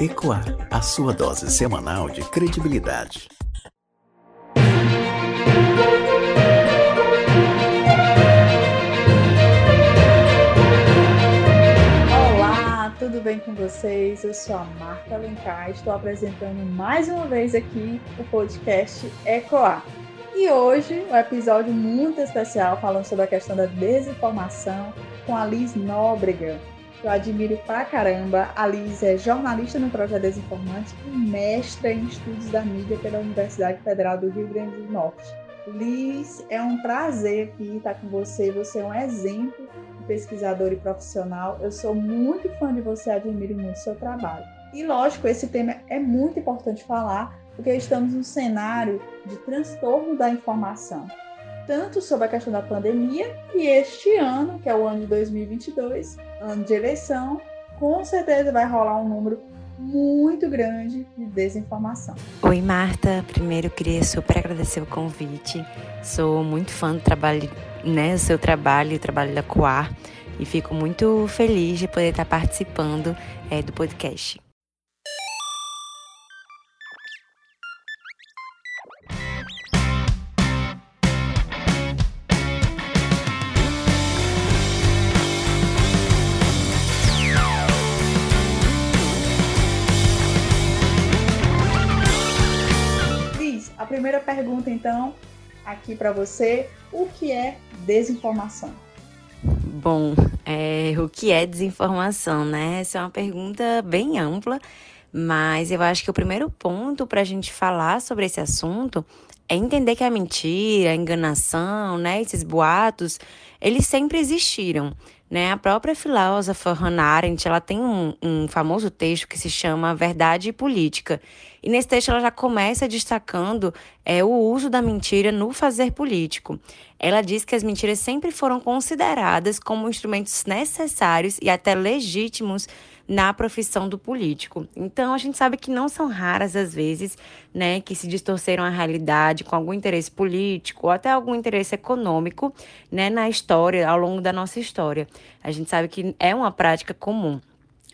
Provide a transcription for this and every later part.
Ecoar, a sua dose semanal de credibilidade. Olá, tudo bem com vocês? Eu sou a Marta Alencar, estou apresentando mais uma vez aqui o podcast Ecoar. E hoje, um episódio muito especial falando sobre a questão da desinformação com a Liz Nóbrega, eu admiro pra caramba. A Liz é jornalista no Projeto Desinformante e mestra em estudos da mídia pela Universidade Federal do Rio Grande do Norte. Liz, é um prazer aqui estar com você. Você é um exemplo de pesquisador e profissional. Eu sou muito fã de você, admiro muito o seu trabalho. E lógico, esse tema é muito importante falar, porque estamos num cenário de transtorno da informação tanto sobre a questão da pandemia e este ano, que é o ano de 2022, ano de eleição, com certeza vai rolar um número muito grande de desinformação. Oi, Marta. Primeiro, queria super agradecer o convite. Sou muito fã do trabalho, né, do seu trabalho, o trabalho da Coar, e fico muito feliz de poder estar participando é, do podcast. Primeira pergunta, então, aqui para você: o que é desinformação? Bom, é, o que é desinformação, né? Essa é uma pergunta bem ampla, mas eu acho que o primeiro ponto para a gente falar sobre esse assunto é entender que a mentira, a enganação, né, esses boatos, eles sempre existiram. Né? A própria filósofa Hannah Arendt ela tem um, um famoso texto que se chama Verdade e Política. E nesse texto ela já começa destacando é, o uso da mentira no fazer político. Ela diz que as mentiras sempre foram consideradas como instrumentos necessários e até legítimos na profissão do político. Então a gente sabe que não são raras as vezes, né, que se distorceram a realidade com algum interesse político ou até algum interesse econômico, né, na história, ao longo da nossa história. A gente sabe que é uma prática comum.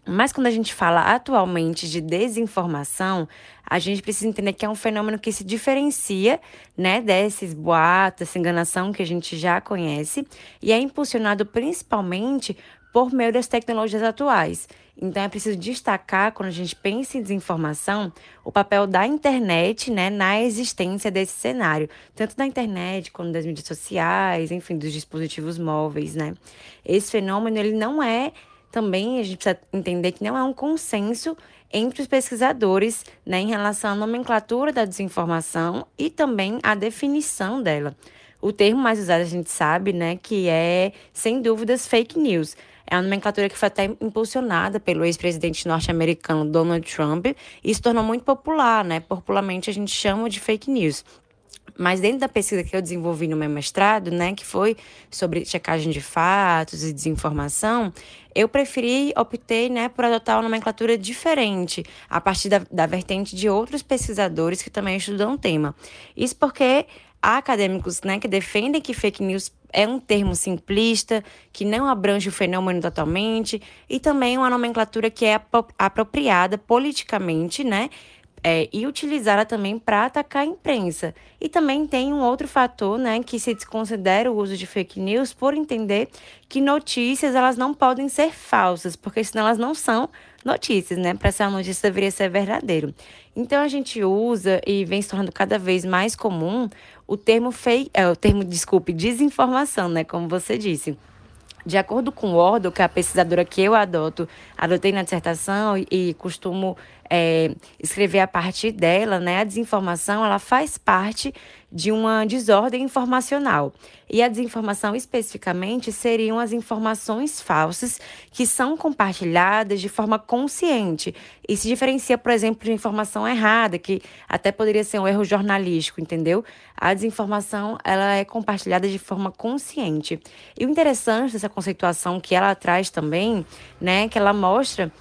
Mas quando a gente fala atualmente de desinformação, a gente precisa entender que é um fenômeno que se diferencia, né, desses boatos, essa enganação que a gente já conhece, e é impulsionado principalmente por meio das tecnologias atuais. Então é preciso destacar, quando a gente pensa em desinformação, o papel da internet né, na existência desse cenário, tanto da internet quanto das mídias sociais, enfim, dos dispositivos móveis. Né? Esse fenômeno ele não é também, a gente precisa entender que não é um consenso entre os pesquisadores né, em relação à nomenclatura da desinformação e também a definição dela. O termo mais usado a gente sabe, né, que é, sem dúvidas, fake news. É uma nomenclatura que foi até impulsionada pelo ex-presidente norte-americano Donald Trump e se tornou muito popular, né? Popularmente a gente chama de fake news. Mas dentro da pesquisa que eu desenvolvi no meu mestrado, né, que foi sobre checagem de fatos e desinformação, eu preferi, optei, né, por adotar uma nomenclatura diferente, a partir da, da vertente de outros pesquisadores que também estudam o tema. Isso porque há acadêmicos né, que defendem que fake news é um termo simplista, que não abrange o fenômeno totalmente, e também uma nomenclatura que é apropriada politicamente, né? É, e utilizada também para atacar a imprensa. E também tem um outro fator, né, que se desconsidera o uso de fake news por entender que notícias elas não podem ser falsas, porque senão elas não são notícias, né? Para ser uma notícia deveria ser verdadeiro. Então a gente usa e vem se tornando cada vez mais comum o termo fake, é, o termo, desculpe, desinformação, né, como você disse. De acordo com o Ordel, que é a pesquisadora que eu adoto, adotei na dissertação e, e costumo é, escrever a partir dela, né? A desinformação ela faz parte de uma desordem informacional. E a desinformação, especificamente, seriam as informações falsas que são compartilhadas de forma consciente e se diferencia, por exemplo, de informação errada, que até poderia ser um erro jornalístico, entendeu? A desinformação ela é compartilhada de forma consciente. E o interessante dessa conceituação que ela traz também, né, que ela mostra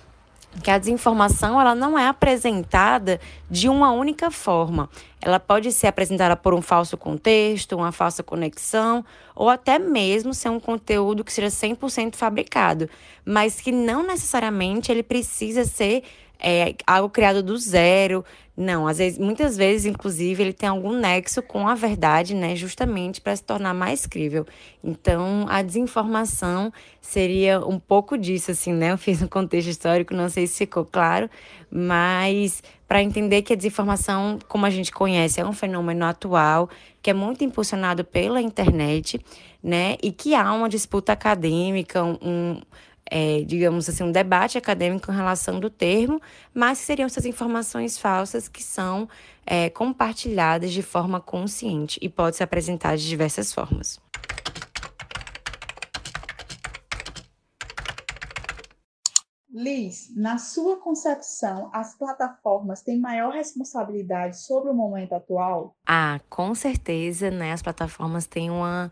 que a desinformação ela não é apresentada de uma única forma. Ela pode ser apresentada por um falso contexto, uma falsa conexão, ou até mesmo ser um conteúdo que seja 100% fabricado, mas que não necessariamente ele precisa ser é algo criado do zero. Não, às vezes, muitas vezes, inclusive, ele tem algum nexo com a verdade, né? Justamente para se tornar mais crível. Então, a desinformação seria um pouco disso, assim, né? Eu fiz um contexto histórico, não sei se ficou claro, mas para entender que a desinformação, como a gente conhece, é um fenômeno atual, que é muito impulsionado pela internet, né? E que há uma disputa acadêmica, um é, digamos assim, um debate acadêmico em relação do termo, mas seriam essas informações falsas que são é, compartilhadas de forma consciente e pode se apresentar de diversas formas. Liz, na sua concepção, as plataformas têm maior responsabilidade sobre o momento atual? Ah, com certeza, né? As plataformas têm uma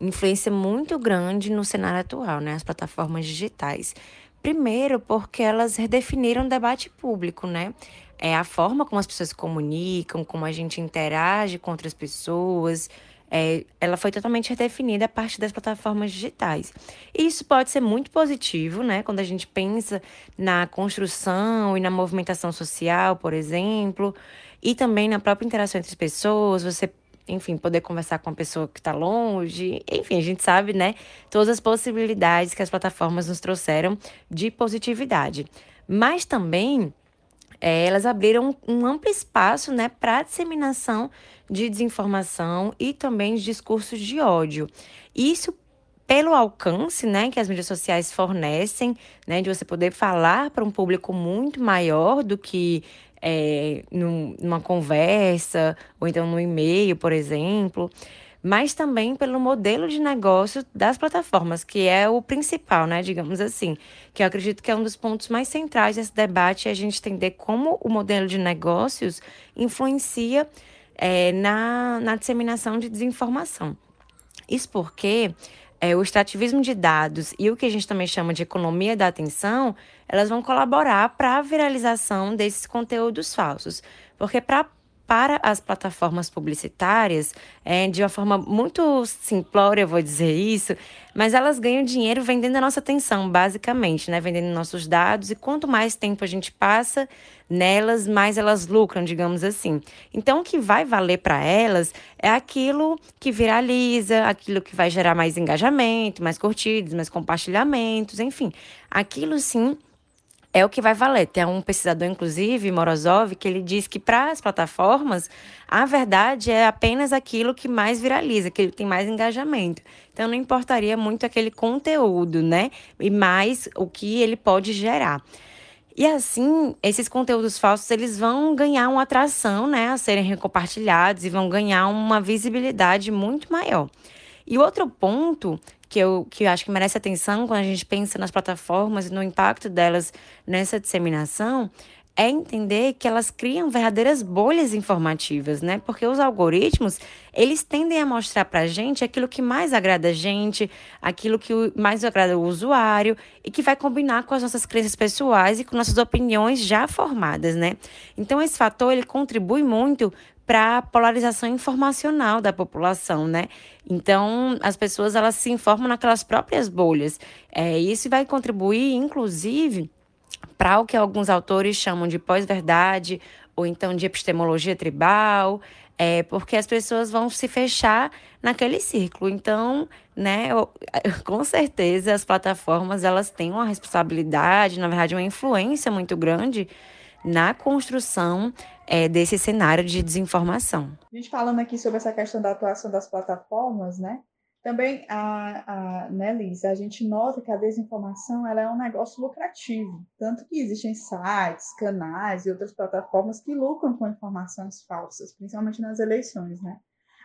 influência muito grande no cenário atual, né? As plataformas digitais. Primeiro, porque elas redefiniram o debate público, né? É a forma como as pessoas se comunicam, como a gente interage com outras pessoas. É, ela foi totalmente redefinida a partir das plataformas digitais. E isso pode ser muito positivo, né? Quando a gente pensa na construção e na movimentação social, por exemplo, e também na própria interação entre as pessoas. Você enfim, poder conversar com uma pessoa que está longe. Enfim, a gente sabe, né, todas as possibilidades que as plataformas nos trouxeram de positividade. Mas também é, elas abriram um amplo espaço né, para a disseminação de desinformação e também de discursos de ódio. Isso pelo alcance né, que as mídias sociais fornecem, né, de você poder falar para um público muito maior do que é, num, numa conversa, ou então no e-mail, por exemplo, mas também pelo modelo de negócio das plataformas, que é o principal, né, digamos assim, que eu acredito que é um dos pontos mais centrais desse debate, é a gente entender como o modelo de negócios influencia é, na, na disseminação de desinformação. Isso porque é, o extrativismo de dados e o que a gente também chama de economia da atenção, elas vão colaborar para a viralização desses conteúdos falsos. Porque para para as plataformas publicitárias, é, de uma forma muito simplória, vou dizer isso, mas elas ganham dinheiro vendendo a nossa atenção, basicamente, né? Vendendo nossos dados, e quanto mais tempo a gente passa nelas, mais elas lucram, digamos assim. Então, o que vai valer para elas é aquilo que viraliza, aquilo que vai gerar mais engajamento, mais curtidas, mais compartilhamentos, enfim. Aquilo sim é o que vai valer. Tem um pesquisador, inclusive, Morozov, que ele diz que para as plataformas, a verdade é apenas aquilo que mais viraliza, que tem mais engajamento. Então, não importaria muito aquele conteúdo, né? E mais o que ele pode gerar. E assim, esses conteúdos falsos, eles vão ganhar uma atração, né, a serem compartilhados e vão ganhar uma visibilidade muito maior. E outro ponto que eu, que eu acho que merece atenção quando a gente pensa nas plataformas e no impacto delas nessa disseminação é entender que elas criam verdadeiras bolhas informativas, né? Porque os algoritmos, eles tendem a mostrar para a gente aquilo que mais agrada a gente, aquilo que mais agrada o usuário e que vai combinar com as nossas crenças pessoais e com nossas opiniões já formadas, né? Então, esse fator, ele contribui muito para a polarização informacional da população, né? Então, as pessoas elas se informam naquelas próprias bolhas. É, isso vai contribuir, inclusive, para o que alguns autores chamam de pós-verdade ou então de epistemologia tribal, é, porque as pessoas vão se fechar naquele círculo. Então, né, com certeza as plataformas elas têm uma responsabilidade, na verdade, uma influência muito grande na construção é, desse cenário de desinformação. A gente falando aqui sobre essa questão da atuação das plataformas, né? Também, a, a, né, Liz, a gente nota que a desinformação ela é um negócio lucrativo, tanto que existem sites, canais e outras plataformas que lucram com informações falsas, principalmente nas eleições, né?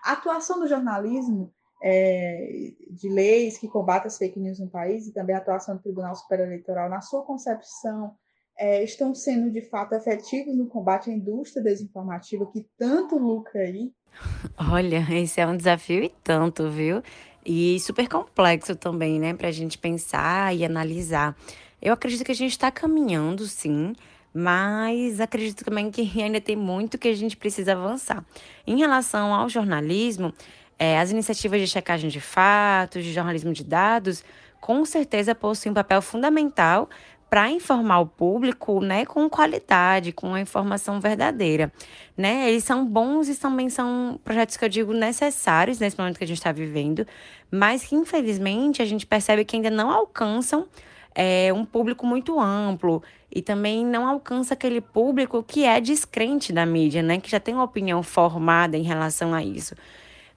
A atuação do jornalismo é, de leis que combatem as fake news no país e também a atuação do Tribunal Superior Eleitoral, na sua concepção, é, estão sendo de fato efetivos no combate à indústria desinformativa que tanto lucra aí? Olha, esse é um desafio e tanto, viu? E super complexo também, né, para a gente pensar e analisar. Eu acredito que a gente está caminhando, sim, mas acredito também que ainda tem muito que a gente precisa avançar. Em relação ao jornalismo, é, as iniciativas de checagem de fatos, de jornalismo de dados, com certeza possuem um papel fundamental para informar o público, né, com qualidade, com a informação verdadeira, né? Eles são bons e também são projetos que eu digo necessários nesse momento que a gente está vivendo, mas que infelizmente a gente percebe que ainda não alcançam é, um público muito amplo e também não alcança aquele público que é descrente da mídia, né, que já tem uma opinião formada em relação a isso.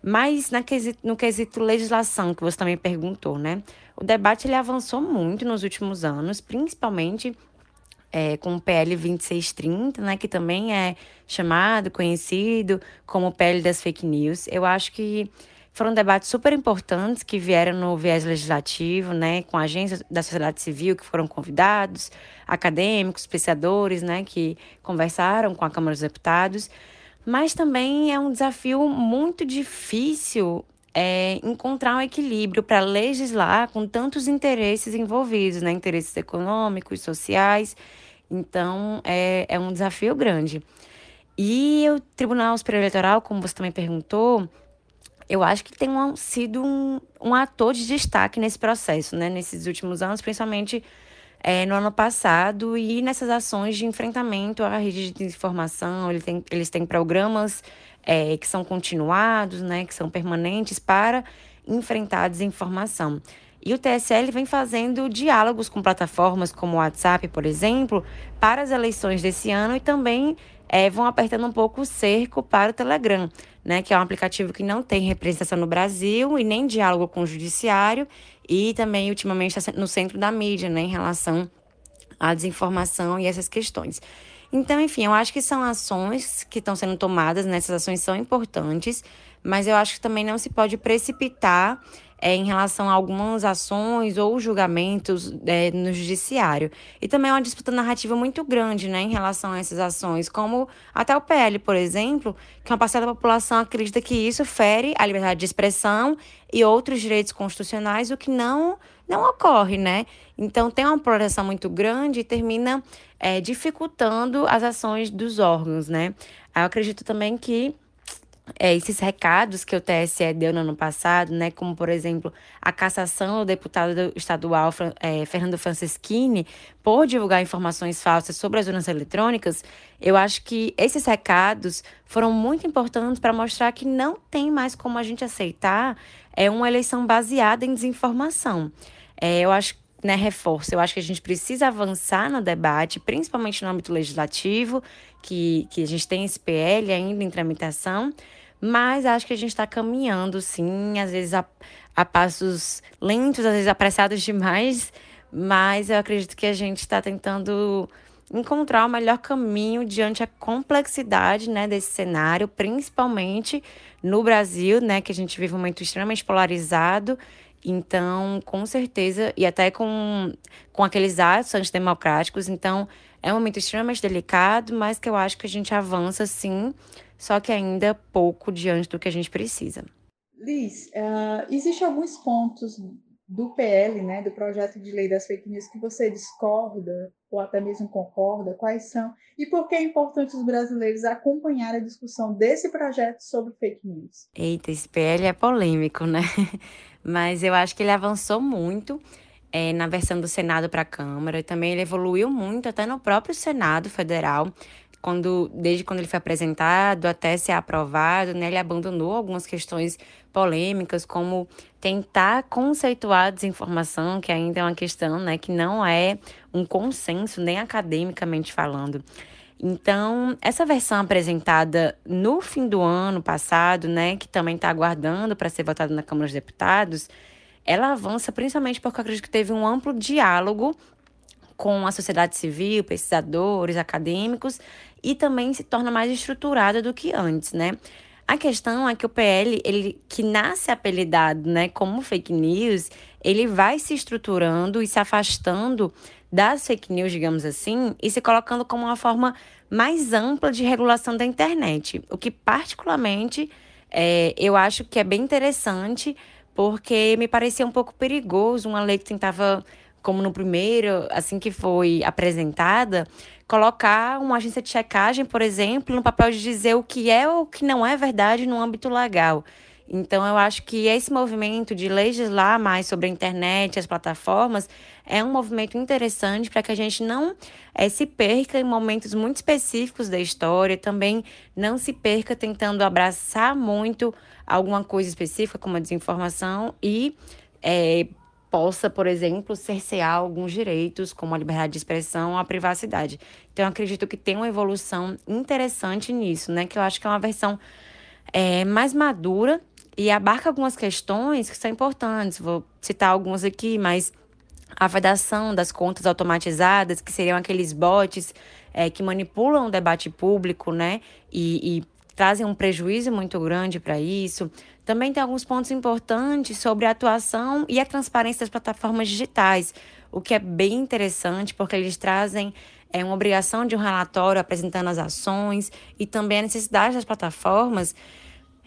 Mas na quesito, no quesito legislação, que você também perguntou, né? O debate ele avançou muito nos últimos anos, principalmente é, com o PL 2630, né, que também é chamado, conhecido como PL das fake news. Eu acho que foram debates super importantes que vieram no viés legislativo, né, com agências da sociedade civil que foram convidados, acadêmicos, pesquisadores, né, que conversaram com a Câmara dos Deputados. Mas também é um desafio muito difícil é, encontrar um equilíbrio para legislar com tantos interesses envolvidos, né? Interesses econômicos, sociais. Então, é, é um desafio grande. E o Tribunal Superior Eleitoral, como você também perguntou, eu acho que tem um, sido um, um ator de destaque nesse processo, né? Nesses últimos anos, principalmente é, no ano passado, e nessas ações de enfrentamento à rede de desinformação. Ele tem, eles têm programas é, que são continuados, né, que são permanentes para enfrentar a desinformação. E o TSL vem fazendo diálogos com plataformas como o WhatsApp, por exemplo, para as eleições desse ano e também é, vão apertando um pouco o cerco para o Telegram, né, que é um aplicativo que não tem representação no Brasil e nem diálogo com o judiciário e também ultimamente está no centro da mídia, né, em relação à desinformação e essas questões. Então, enfim, eu acho que são ações que estão sendo tomadas, né? essas ações são importantes, mas eu acho que também não se pode precipitar é, em relação a algumas ações ou julgamentos é, no judiciário. E também é uma disputa narrativa muito grande né, em relação a essas ações, como até o PL, por exemplo, que uma parcela da população acredita que isso fere a liberdade de expressão e outros direitos constitucionais, o que não, não ocorre, né? Então tem uma polarização muito grande e termina é, dificultando as ações dos órgãos, né? Eu acredito também que é, esses recados que o TSE deu no ano passado, né, como por exemplo a cassação do deputado estadual é, Fernando Franceschini por divulgar informações falsas sobre as urnas eletrônicas, eu acho que esses recados foram muito importantes para mostrar que não tem mais como a gente aceitar é uma eleição baseada em desinformação. É, eu acho né, reforço. Eu acho que a gente precisa avançar no debate, principalmente no âmbito legislativo, que, que a gente tem esse PL ainda em tramitação, mas acho que a gente está caminhando, sim, às vezes a, a passos lentos, às vezes apressados demais, mas eu acredito que a gente está tentando encontrar o melhor caminho diante a complexidade né, desse cenário, principalmente no Brasil, né, que a gente vive um momento extremamente polarizado. Então, com certeza, e até com, com aqueles atos antidemocráticos, então é um momento extremamente delicado, mas que eu acho que a gente avança sim só que ainda pouco diante do que a gente precisa. Liz, uh, existem alguns pontos do PL, né, do projeto de lei das fake news, que você discorda ou até mesmo concorda? Quais são? E por que é importante os brasileiros acompanhar a discussão desse projeto sobre fake news? Eita, esse PL é polêmico, né? Mas eu acho que ele avançou muito é, na versão do Senado para a Câmara. Também ele evoluiu muito até no próprio Senado Federal quando, desde quando ele foi apresentado até ser aprovado, né, ele abandonou algumas questões polêmicas, como tentar conceituar a desinformação, que ainda é uma questão né, que não é um consenso, nem academicamente falando. Então, essa versão apresentada no fim do ano passado, né, que também está aguardando para ser votada na Câmara dos Deputados, ela avança principalmente porque eu acredito que teve um amplo diálogo com a sociedade civil, pesquisadores, acadêmicos, e também se torna mais estruturada do que antes, né? A questão é que o PL, ele que nasce apelidado, né, como fake news, ele vai se estruturando e se afastando das fake news, digamos assim, e se colocando como uma forma mais ampla de regulação da internet, o que particularmente é, eu acho que é bem interessante, porque me parecia um pouco perigoso uma lei que tentava como no primeiro, assim que foi apresentada, colocar uma agência de checagem, por exemplo, no papel de dizer o que é ou o que não é verdade no âmbito legal. Então, eu acho que esse movimento de legislar mais sobre a internet, as plataformas, é um movimento interessante para que a gente não é, se perca em momentos muito específicos da história, também não se perca tentando abraçar muito alguma coisa específica, como a desinformação, e é, possa, por exemplo, cercear alguns direitos, como a liberdade de expressão ou a privacidade. Então, eu acredito que tem uma evolução interessante nisso, né? Que eu acho que é uma versão é, mais madura e abarca algumas questões que são importantes. Vou citar algumas aqui, mas a vedação das contas automatizadas, que seriam aqueles bots é, que manipulam o debate público, né? E, e trazem um prejuízo muito grande para isso. Também tem alguns pontos importantes sobre a atuação e a transparência das plataformas digitais, o que é bem interessante, porque eles trazem é, uma obrigação de um relatório apresentando as ações e também a necessidade das plataformas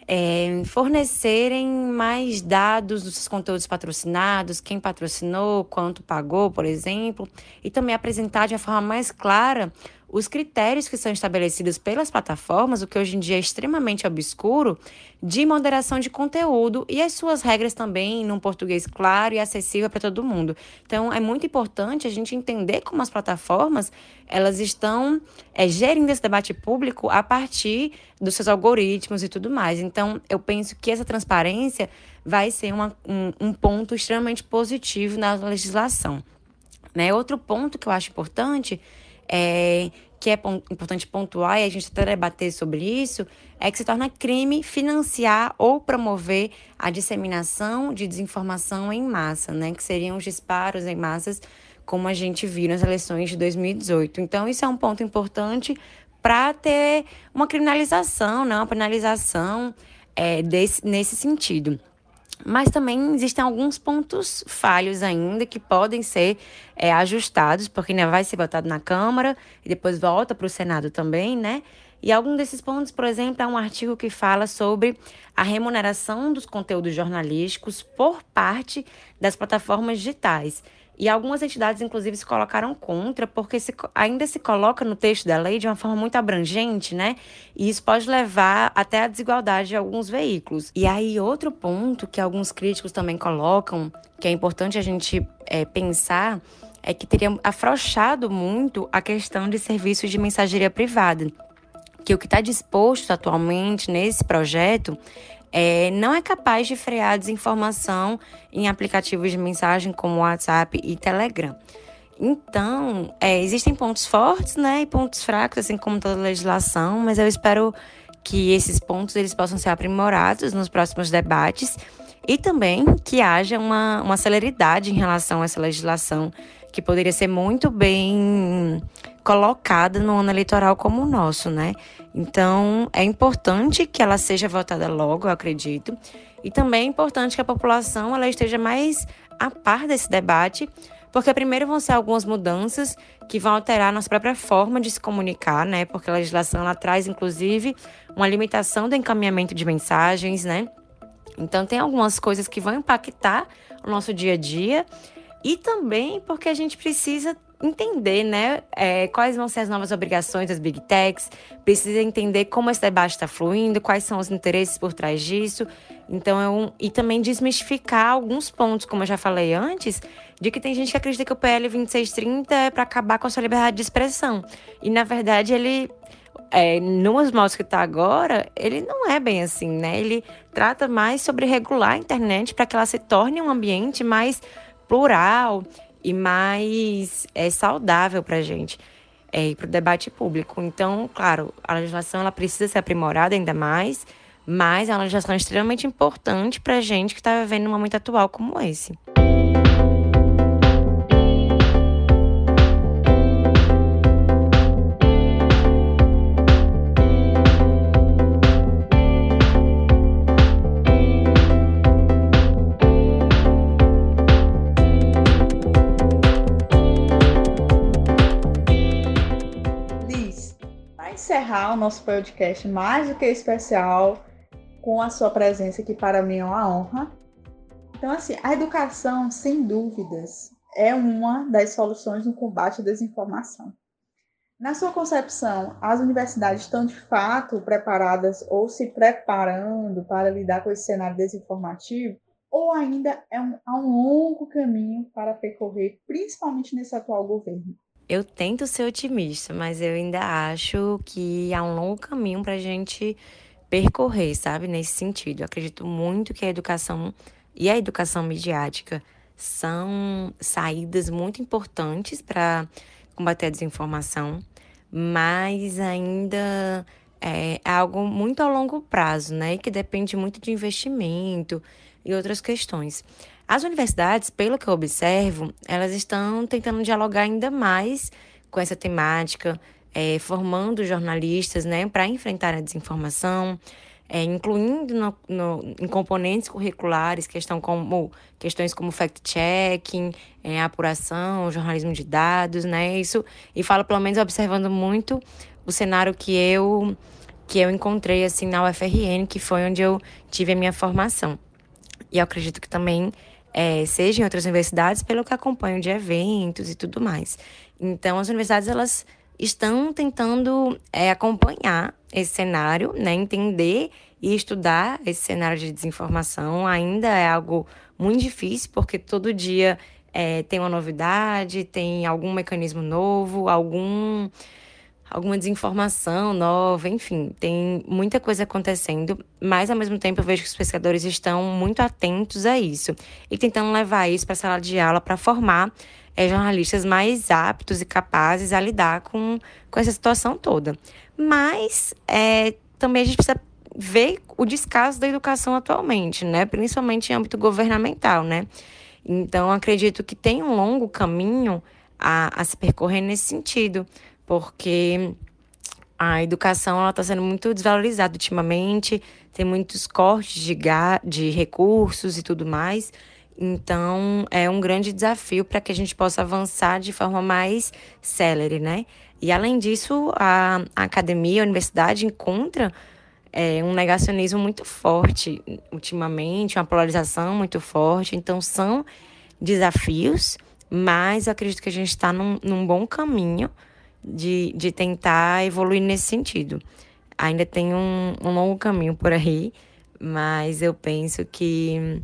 é, fornecerem mais dados dos seus conteúdos patrocinados, quem patrocinou, quanto pagou, por exemplo, e também apresentar de uma forma mais clara os critérios que são estabelecidos pelas plataformas, o que hoje em dia é extremamente obscuro, de moderação de conteúdo e as suas regras também num português claro e acessível para todo mundo. Então, é muito importante a gente entender como as plataformas elas estão é, gerindo esse debate público a partir dos seus algoritmos e tudo mais. Então, eu penso que essa transparência vai ser uma, um, um ponto extremamente positivo na legislação. Né? Outro ponto que eu acho importante é, que é importante pontuar, e a gente até debater sobre isso, é que se torna crime financiar ou promover a disseminação de desinformação em massa, né? Que seriam os disparos em massas, como a gente viu nas eleições de 2018. Então, isso é um ponto importante para ter uma criminalização, né? uma penalização é, desse, nesse sentido. Mas também existem alguns pontos falhos ainda que podem ser é, ajustados, porque ainda vai ser votado na Câmara e depois volta para o Senado também, né? E algum desses pontos, por exemplo, é um artigo que fala sobre a remuneração dos conteúdos jornalísticos por parte das plataformas digitais. E algumas entidades, inclusive, se colocaram contra, porque se, ainda se coloca no texto da lei de uma forma muito abrangente, né? E isso pode levar até a desigualdade de alguns veículos. E aí, outro ponto que alguns críticos também colocam, que é importante a gente é, pensar, é que teria afrouxado muito a questão de serviços de mensageria privada. Que o que está disposto atualmente nesse projeto é, não é capaz de frear a desinformação em aplicativos de mensagem como WhatsApp e Telegram. Então, é, existem pontos fortes né, e pontos fracos, assim como toda legislação, mas eu espero que esses pontos eles possam ser aprimorados nos próximos debates e também que haja uma, uma celeridade em relação a essa legislação que poderia ser muito bem colocada no ano eleitoral como o nosso, né? Então, é importante que ela seja votada logo, eu acredito. E também é importante que a população ela esteja mais a par desse debate, porque primeiro vão ser algumas mudanças que vão alterar a nossa própria forma de se comunicar, né? Porque a legislação ela traz inclusive uma limitação do encaminhamento de mensagens, né? Então tem algumas coisas que vão impactar o nosso dia a dia e também porque a gente precisa entender, né, é, quais vão ser as novas obrigações das big techs, precisa entender como esse debate está fluindo, quais são os interesses por trás disso. Então, é um, e também desmistificar alguns pontos, como eu já falei antes, de que tem gente que acredita que o PL 2630 é para acabar com a sua liberdade de expressão. E, na verdade, ele é, nos modos que está agora, ele não é bem assim, né? Ele trata mais sobre regular a internet para que ela se torne um ambiente mais plural e mais é, saudável para a gente é, e para o debate público. Então, claro, a legislação ela precisa ser aprimorada ainda mais, mas é uma legislação extremamente importante para a gente que está vivendo um momento atual como esse. O nosso podcast mais do que especial com a sua presença, que para mim é uma honra. Então, assim, a educação, sem dúvidas, é uma das soluções no combate à desinformação. Na sua concepção, as universidades estão de fato preparadas ou se preparando para lidar com esse cenário desinformativo? Ou ainda é um, há um longo caminho para percorrer, principalmente nesse atual governo? Eu tento ser otimista, mas eu ainda acho que há um longo caminho para a gente percorrer, sabe? Nesse sentido. Eu acredito muito que a educação e a educação midiática são saídas muito importantes para combater a desinformação mas ainda é, é algo muito a longo prazo, né? E que depende muito de investimento e outras questões. As universidades, pelo que eu observo, elas estão tentando dialogar ainda mais com essa temática, é, formando jornalistas né, para enfrentar a desinformação, é, incluindo no, no, em componentes curriculares questão como, questões como fact-checking, é, apuração, jornalismo de dados, né? Isso, e falo pelo menos observando muito o cenário que eu que eu encontrei assim na UFRN, que foi onde eu tive a minha formação. E eu acredito que também é, seja em outras universidades, pelo que acompanho de eventos e tudo mais. Então, as universidades elas estão tentando é, acompanhar esse cenário, né, entender e estudar esse cenário de desinformação. Ainda é algo muito difícil, porque todo dia é, tem uma novidade, tem algum mecanismo novo, algum alguma desinformação nova, enfim, tem muita coisa acontecendo, mas ao mesmo tempo eu vejo que os pesquisadores estão muito atentos a isso e tentando levar isso para a sala de aula para formar é, jornalistas mais aptos e capazes a lidar com, com essa situação toda. Mas é, também a gente precisa ver o descaso da educação atualmente, né? Principalmente em âmbito governamental, né? Então, acredito que tem um longo caminho a, a se percorrer nesse sentido, porque a educação está sendo muito desvalorizada ultimamente, tem muitos cortes de, de recursos e tudo mais. Então, é um grande desafio para que a gente possa avançar de forma mais célere, né? E, além disso, a, a academia, a universidade encontra é, um negacionismo muito forte ultimamente, uma polarização muito forte. Então, são desafios, mas acredito que a gente está num, num bom caminho de, de tentar evoluir nesse sentido. Ainda tem um, um longo caminho por aí, mas eu penso que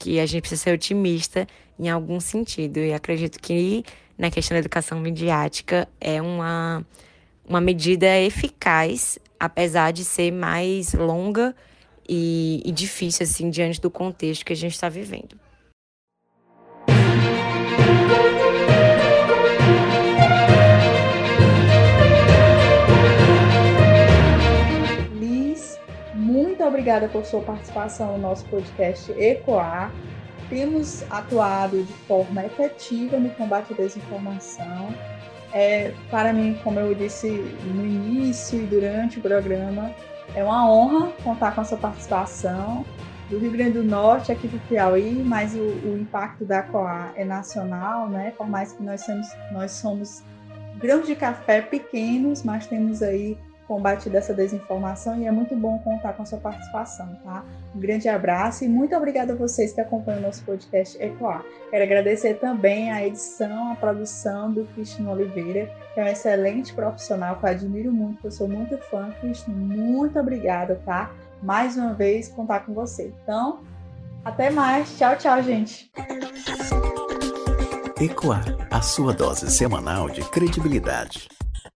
que a gente precisa ser otimista em algum sentido. E acredito que na questão da educação midiática é uma, uma medida eficaz, apesar de ser mais longa e, e difícil, assim, diante do contexto que a gente está vivendo. Obrigada por sua participação no nosso podcast Ecoar. Temos atuado de forma efetiva no combate à desinformação. É, para mim, como eu disse no início e durante o programa, é uma honra contar com a sua participação do Rio Grande do Norte, aqui do Piauí, mas o, o impacto da Coa é nacional, né? Por mais que nós somos, nós somos grãos de café pequenos, mas temos aí combate dessa desinformação e é muito bom contar com a sua participação, tá? Um grande abraço e muito obrigada a vocês que acompanham o nosso podcast Ecoar. Quero agradecer também a edição, a produção do Cristiano Oliveira, que é um excelente profissional que eu admiro muito, eu sou muito fã. Cristiano, muito obrigada, tá? Mais uma vez, contar com você. Então, até mais. Tchau, tchau, gente. Ecoar, a sua dose semanal de credibilidade.